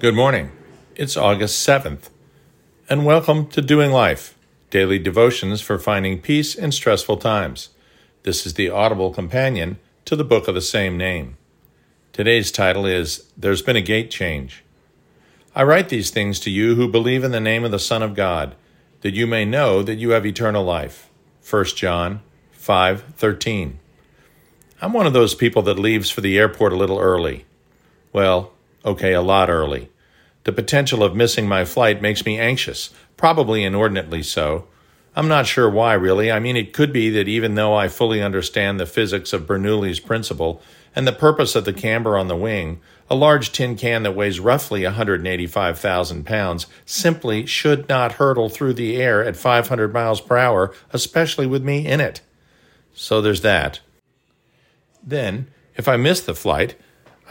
Good morning. It's August 7th, and welcome to Doing Life, daily devotions for finding peace in stressful times. This is the audible companion to the book of the same name. Today's title is There's Been a Gate Change. I write these things to you who believe in the name of the Son of God, that you may know that you have eternal life. 1 John 5:13. I'm one of those people that leaves for the airport a little early. Well, okay, a lot early. The potential of missing my flight makes me anxious, probably inordinately so. I'm not sure why, really. I mean, it could be that even though I fully understand the physics of Bernoulli's principle and the purpose of the camber on the wing, a large tin can that weighs roughly 185,000 pounds simply should not hurtle through the air at 500 miles per hour, especially with me in it. So there's that. Then, if I miss the flight,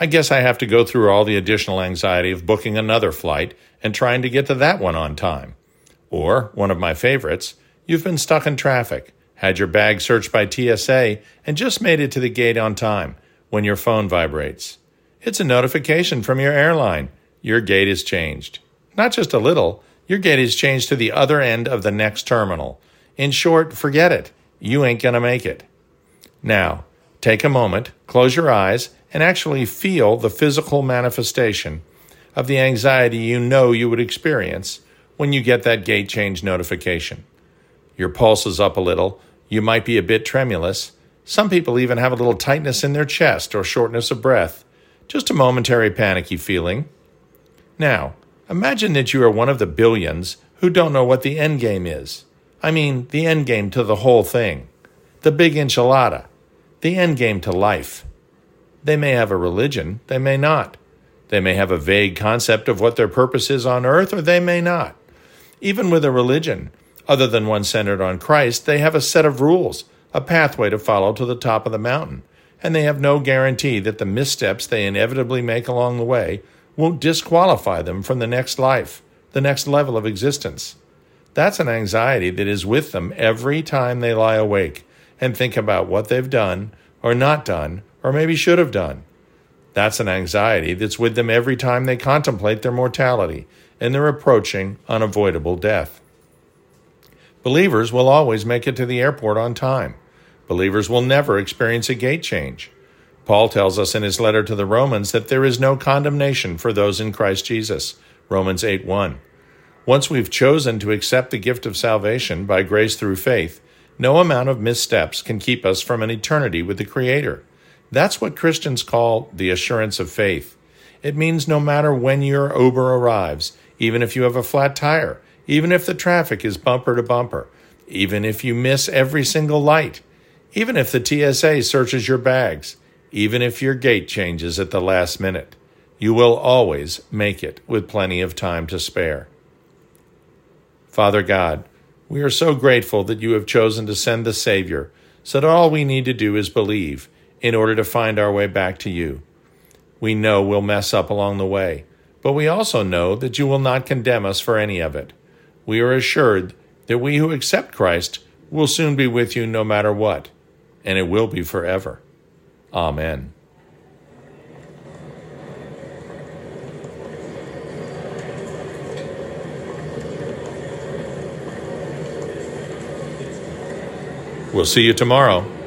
I guess I have to go through all the additional anxiety of booking another flight and trying to get to that one on time. Or, one of my favorites, you've been stuck in traffic, had your bag searched by TSA, and just made it to the gate on time when your phone vibrates. It's a notification from your airline. Your gate is changed. Not just a little, your gate is changed to the other end of the next terminal. In short, forget it. You ain't to make it. Now, take a moment, close your eyes, and actually feel the physical manifestation of the anxiety you know you would experience when you get that gate change notification. Your pulse is up a little, you might be a bit tremulous. Some people even have a little tightness in their chest or shortness of breath, just a momentary panicky feeling. Now, imagine that you are one of the billions who don't know what the end game is. I mean, the end game to the whole thing, the big enchilada, the end game to life. They may have a religion, they may not. They may have a vague concept of what their purpose is on earth, or they may not. Even with a religion, other than one centered on Christ, they have a set of rules, a pathway to follow to the top of the mountain, and they have no guarantee that the missteps they inevitably make along the way won't disqualify them from the next life, the next level of existence. That's an anxiety that is with them every time they lie awake and think about what they've done or not done or maybe should have done. That's an anxiety that's with them every time they contemplate their mortality and their approaching unavoidable death. Believers will always make it to the airport on time. Believers will never experience a gate change. Paul tells us in his letter to the Romans that there is no condemnation for those in Christ Jesus. Romans 8 1. Once we've chosen to accept the gift of salvation by grace through faith, no amount of missteps can keep us from an eternity with the Creator. That's what Christians call the assurance of faith. It means no matter when your Uber arrives, even if you have a flat tire, even if the traffic is bumper to bumper, even if you miss every single light, even if the TSA searches your bags, even if your gate changes at the last minute, you will always make it with plenty of time to spare. Father God, we are so grateful that you have chosen to send the Savior so that all we need to do is believe in order to find our way back to you. We know we'll mess up along the way, but we also know that you will not condemn us for any of it. We are assured that we who accept Christ will soon be with you no matter what, and it will be forever. Amen. We'll see you tomorrow.